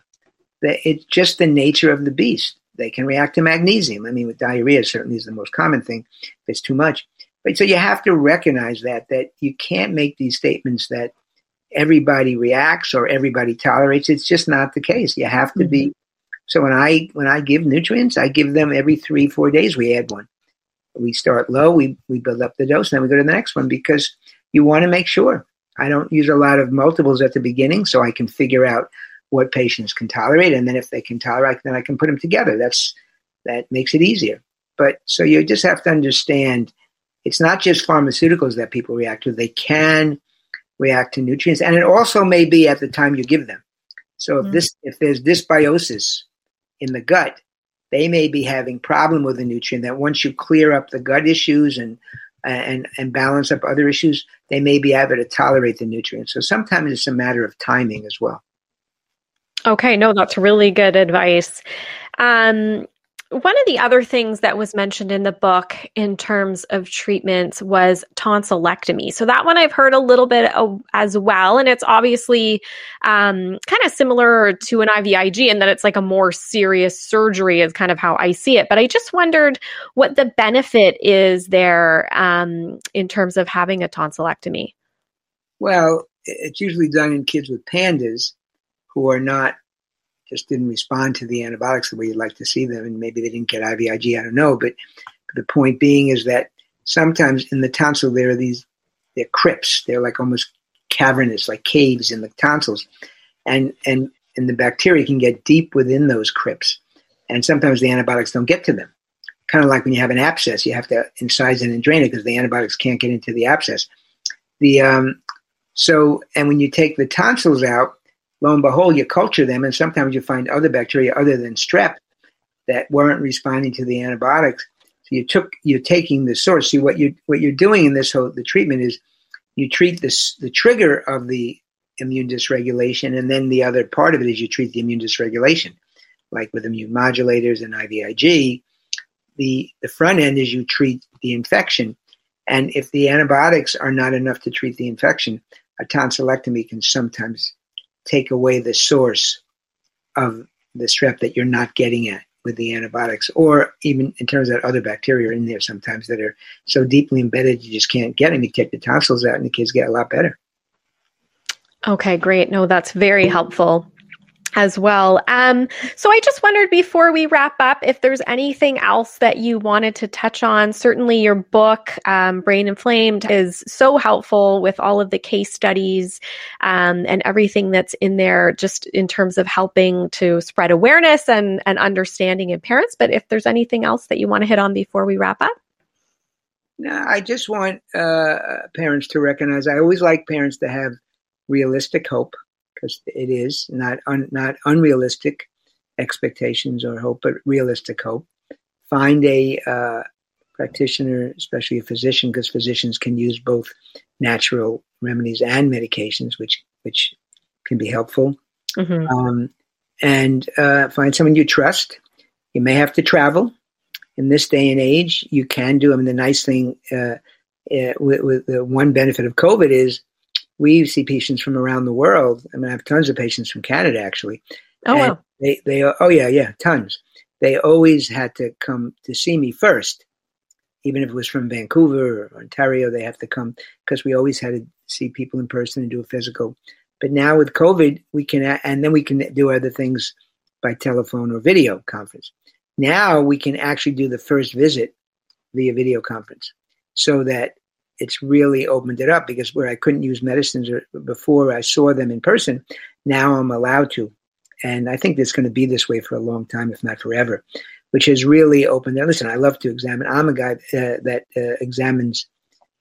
It's just the nature of the beast. They can react to magnesium. I mean, with diarrhea, certainly is the most common thing. If it's too much, but so you have to recognize that that you can't make these statements that everybody reacts or everybody tolerates. It's just not the case. You have to be. Mm-hmm. So when I when I give nutrients, I give them every three four days. We add one. We start low. We we build up the dose, and then we go to the next one because you want to make sure. I don't use a lot of multiples at the beginning, so I can figure out what patients can tolerate, and then if they can tolerate, then I can put them together. That's that makes it easier. But so you just have to understand, it's not just pharmaceuticals that people react to. They can react to nutrients, and it also may be at the time you give them. So if mm-hmm. this if there's dysbiosis in the gut, they may be having problem with the nutrient that once you clear up the gut issues and and and balance up other issues, they may be able to tolerate the nutrients. So sometimes it's a matter of timing as well.
Okay, no, that's really good advice. Um, one of the other things that was mentioned in the book in terms of treatments was tonsillectomy. So that one I've heard a little bit as well, and it's obviously um, kind of similar to an IVIG in that it's like a more serious surgery, is kind of how I see it. But I just wondered what the benefit is there um, in terms of having a tonsillectomy.
Well, it's usually done in kids with pandas who are not just didn't respond to the antibiotics the way you'd like to see them, and maybe they didn't get IVIG. I don't know, but the point being is that sometimes in the tonsil there are these they're crypts. They're like almost cavernous, like caves in the tonsils, and and and the bacteria can get deep within those crypts, and sometimes the antibiotics don't get to them. Kind of like when you have an abscess, you have to incise it and drain it because the antibiotics can't get into the abscess. The um, so and when you take the tonsils out, lo and behold, you culture them, and sometimes you find other bacteria other than strep that weren't responding to the antibiotics. So you took you're taking the source. See what you what you're doing in this whole the treatment is you treat this the trigger of the immune dysregulation, and then the other part of it is you treat the immune dysregulation, like with immune modulators and IVIG. The the front end is you treat the infection, and if the antibiotics are not enough to treat the infection, a tonsillectomy can sometimes take away the source of the strep that you're not getting at with the antibiotics, or even in terms of other bacteria in there sometimes that are so deeply embedded you just can't get them. You take the tonsils out and the kids get a lot better.
Okay, great. No, that's very helpful as well. Um, so I just wondered before we wrap up if there's anything else that you wanted to touch on. Certainly, your book, um, Brain Inflamed, is so helpful with all of the case studies um, and everything that's in there, just in terms of helping to spread awareness and, and understanding in parents. But if there's anything else that you want to hit on before we wrap up.
No, I just want uh, parents to recognize. I always like parents to have realistic hope because it is not un, not unrealistic expectations or hope, but realistic hope. Find a uh, practitioner, especially a physician, because physicians can use both natural remedies and medications, which which can be helpful. Mm-hmm. Um, and uh, find someone you trust. You may have to travel. In this day and age, you can do. I mean, the nice thing uh, uh with, with the one benefit of COVID is we see patients from around the world. I mean, I have tons of patients from Canada actually.
Oh wow!
They they oh yeah yeah tons. They always had to come to see me first, even if it was from Vancouver or Ontario. They have to come because we always had to see people in person and do a physical. But now with COVID, we can and then we can do other things by telephone or video conference. Now we can actually do the first visit via video conference, so that it's really opened it up because where I couldn't use medicines before I saw them in person, now I'm allowed to. And I think it's going to be this way for a long time, if not forever, which has really opened it. Listen, I love to examine. I'm a guy uh, that uh, examines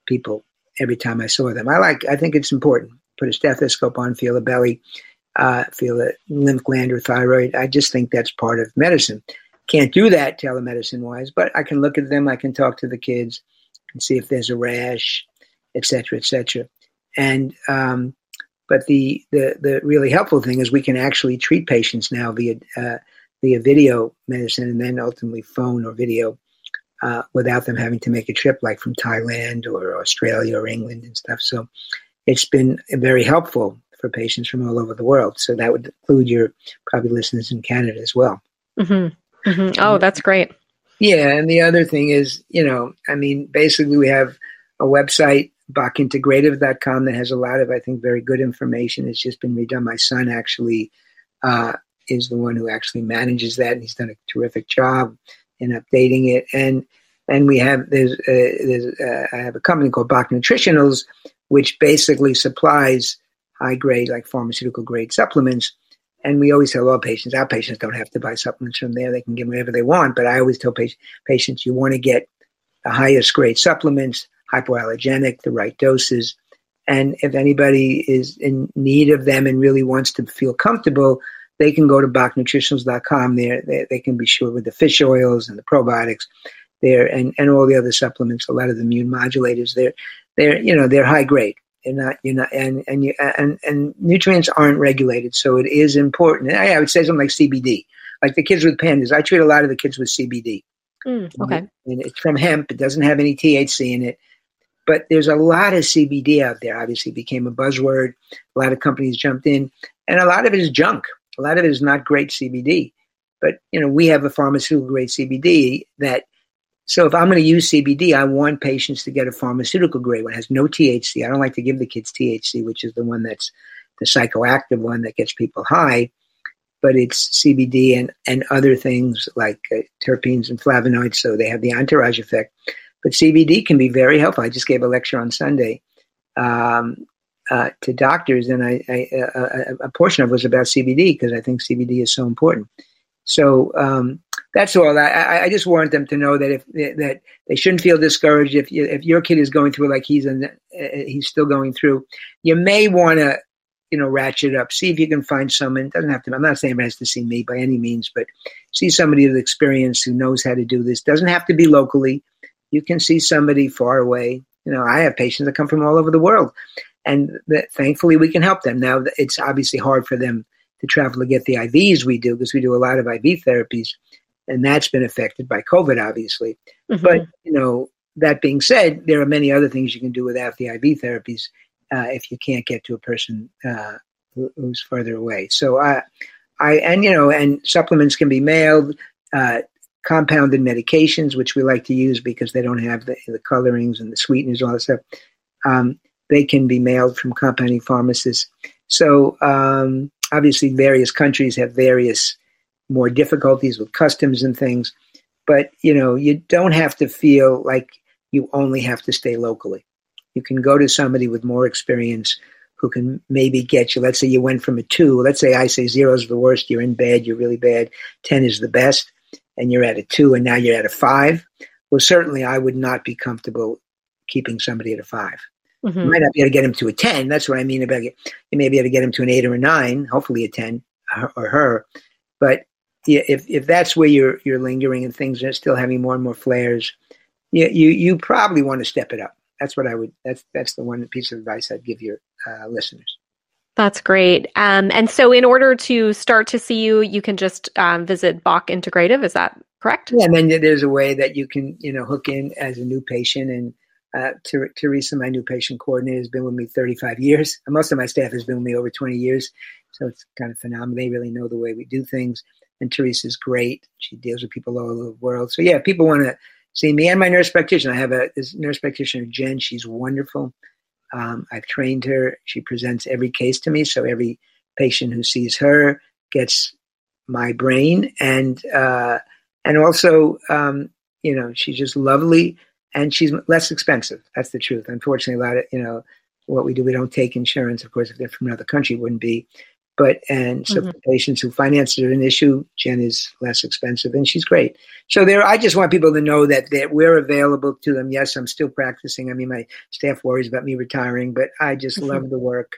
people every time I saw them. I like, I think it's important. Put a stethoscope on, feel a belly, uh, feel a lymph gland or thyroid. I just think that's part of medicine. can't do that telemedicine wise, but I can look at them. I can talk to the kids and see if there's a rash, et cetera, et cetera. And um, but the, the the really helpful thing is we can actually treat patients now via uh, via video medicine and then ultimately phone or video uh, without them having to make a trip like from Thailand or Australia or England and stuff. So it's been very helpful for patients from all over the world. So that would include your probably listeners in Canada as well.
Mm-hmm. Mm-hmm. Oh, that's great.
Yeah, and the other thing is, you know, I mean, basically we have a website, bockintegrative.com, that has a lot of, I think, very good information. It's just been redone. My son actually uh, is the one who actually manages that, and he's done a terrific job in updating it. And and we have there's, uh, there's uh, I have a company called Bock Nutritionals, which basically supplies high grade, like pharmaceutical grade supplements. And we always tell all patients, our patients don't have to buy supplements from there; they can get whatever they want. But I always tell patients, you want to get the highest grade supplements, hypoallergenic, the right doses. And if anybody is in need of them and really wants to feel comfortable, they can go to bocknutritionals.com. There, they, they can be sure with the fish oils and the probiotics there, and, and all the other supplements. A lot of the immune modulators. They're they're you know they're high grade. They're not you know and and you and and nutrients aren't regulated, so it is important. I, I would say something like CBD, like the kids with pandas. I treat a lot of the kids with CBD.
Mm, okay,
and it's from hemp. It doesn't have any THC in it. But there's a lot of CBD out there. Obviously, became a buzzword. A lot of companies jumped in, and a lot of it is junk. A lot of it is not great CBD. But you know, we have a pharmaceutical grade CBD that. So if I'm going to use CBD, I want patients to get a pharmaceutical grade one. It has no THC. I don't like to give the kids THC, which is the one that's the psychoactive one that gets people high. But it's CBD and, and other things like uh, terpenes and flavonoids, so they have the entourage effect. But CBD can be very helpful. I just gave a lecture on Sunday um, uh, to doctors, and I, I uh, a portion of it was about CBD because I think CBD is so important. So um, that's all. I, I, just want them to know that if that they shouldn't feel discouraged if you, if your kid is going through like he's in, uh, he's still going through. You may want to you know ratchet up. See if you can find someone. Doesn't have to. I'm not saying it has to see me by any means, but see somebody with experience who knows how to do this. Doesn't have to be locally. You can see somebody far away. You know, I have patients that come from all over the world and that thankfully we can help them. Now it's obviously hard for them to travel to get the IVs we do because we do a lot of IV therapies, and that's been affected by COVID, obviously. Mm-hmm. But you know, that being said, there are many other things you can do without the IV therapies uh, if you can't get to a person uh, who, who's further away. So I, I and you know, and supplements can be mailed. Uh, compounded medications, which we like to use because they don't have the, the colorings and the sweeteners, all that stuff. Um, they can be mailed from compounding pharmacists. So um, obviously, various countries have various more difficulties with customs and things. But you know, you don't have to feel like you only have to stay locally. You can go to somebody with more experience who can maybe get you. Let's say you went from a two. Let's say I say zero is the worst. You're in bed. You're really bad. Ten is the best, and you're at a two, and now you're at a five. Well, certainly, I would not be comfortable keeping somebody at a five. Mm-hmm. You might not be able to get him to a 10. That's what I mean about it. You may be able to get him to an 8 or a 9, hopefully a 10 or her. But if, if that's where you're, you're lingering and things are still having more and more flares, you, you, you probably want to step it up. That's what I would, that's, that's the one piece of advice I'd give your uh, listeners.
That's great. Um, and so, in order to start to see you, you can just um, visit Bock Integrative. Is that correct?
Yeah, and then there's a way that you can, you know, hook in as a new patient and uh, Teresa, my new patient coordinator, has been with me 35 years. [LAUGHS] Most of my staff has been with me over 20 years. So it's kind of phenomenal. They really know the way we do things. And Teresa's great. She deals with people all over the world. So yeah, people want to see me and my nurse practitioner. I have a nurse practitioner, Jen. She's wonderful. Um, I've trained her. She presents every case to me. So every patient who sees her gets my brain and uh, and also um, you know she's just lovely and she's less expensive. That's the truth. Unfortunately, a lot of you know what we do, we don't take insurance. Of course, if they're from another country, wouldn't be. But and so mm-hmm. for patients who finance it are an issue, Jen is less expensive, and she's great. So there, I just want people to know that that we're available to them. Yes, I'm still practicing. I mean, my staff worries about me retiring, but I just mm-hmm. love the work.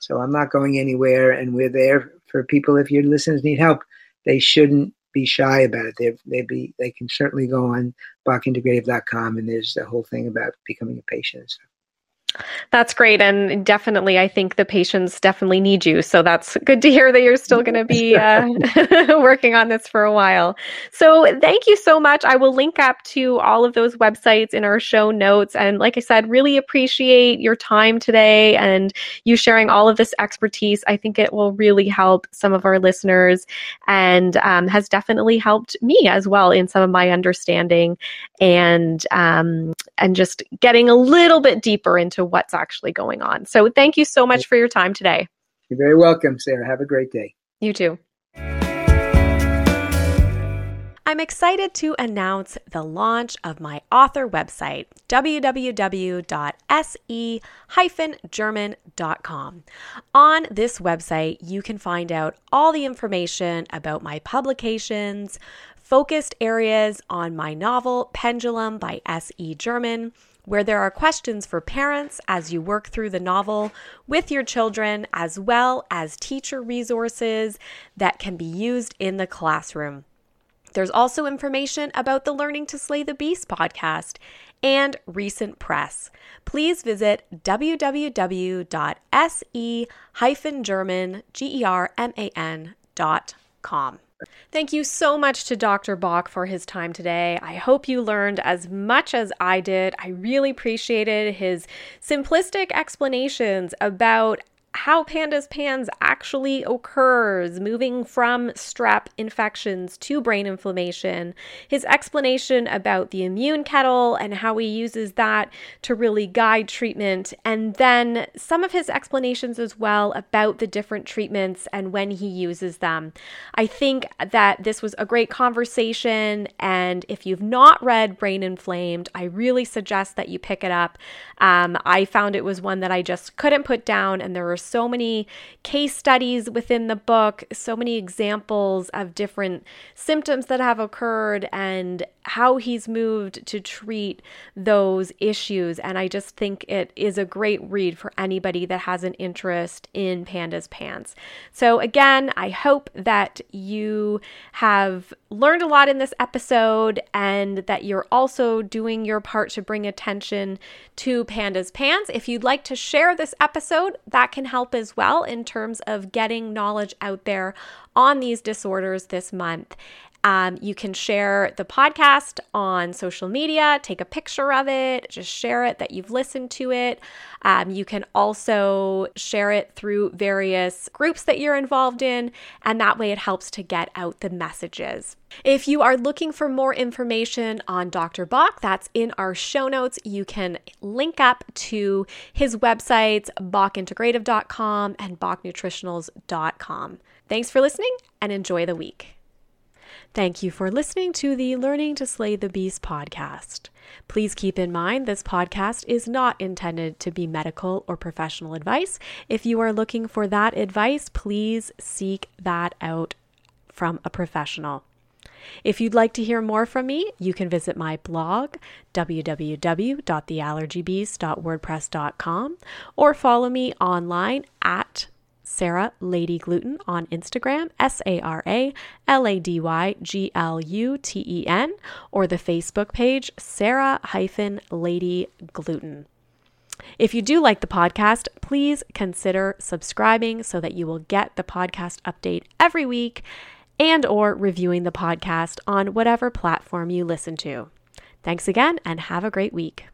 So I'm not going anywhere, and we're there for people. If your listeners need help, they shouldn't be shy about it. They they be they can certainly go on bockintegrative.com and there's the whole thing about becoming a patient. So.
That's great. And definitely, I think the patients definitely need you. So that's good to hear that you're still going to be [LAUGHS] uh, [LAUGHS] working on this for a while. So thank you so much. I will link up to all of those websites in our show notes. And like I said, really appreciate your time today and you sharing all of this expertise. I think it will really help some of our listeners and um, has definitely helped me as well in some of my understanding and um, and just getting a little bit deeper into to what's actually going on. So thank you so much for your time today.
You're very welcome, Sarah. Have a great day.
You too. I'm excited to announce the launch of my author website, www.se-german.com. On this website, you can find out all the information about my publications, focused areas on my novel Pendulum by S.E. German, where there are questions for parents as you work through the novel with your children, as well as teacher resources that can be used in the classroom. There's also information about the Learning to Slay the Beast podcast and recent press. Please visit www.se-german.com. Thank you so much to Dr. Bock for his time today. I hope you learned as much as I did. I really appreciated his simplistic explanations about how pandas pans actually occurs, moving from strep infections to brain inflammation, his explanation about the immune kettle and how he uses that to really guide treatment, and then some of his explanations as well about the different treatments and when he uses them. I think that this was a great conversation, and if you've not read Brain Inflamed, I really suggest that you pick it up. Um, I found it was one that I just couldn't put down, and there were so many case studies within the book, so many examples of different symptoms that have occurred and how he's moved to treat those issues. And I just think it is a great read for anybody that has an interest in Pandas PANS. So, again, I hope that you have learned a lot in this episode and that you're also doing your part to bring attention to Pandas PANS. If you'd like to share this episode, that can help as well in terms of getting knowledge out there on these disorders this month. Um, you can share the podcast on social media, take a picture of it, just share it that you've listened to it. Um, you can also share it through various groups that you're involved in, and that way it helps to get out the messages. If you are looking for more information on Dr. Bock, that's in our show notes. You can link up to his websites, bockintegrative.com and bocknutritionals.com. Thanks for listening and enjoy the week. Thank you for listening to the Learning to Slay the Beast podcast. Please keep in mind this podcast is not intended to be medical or professional advice. If you are looking for that advice, please seek that out from a professional. If you'd like to hear more from me, you can visit my blog, www.theallergybeast.wordpress.com, or follow me online at Sarah Lady Gluten on Instagram, S A R A L A D Y G L U T E N, or the Facebook page, Sarah hyphen Lady Gluten. If you do like the podcast, please consider subscribing so that you will get the podcast update every week and or reviewing the podcast on whatever platform you listen to. Thanks again and have a great week.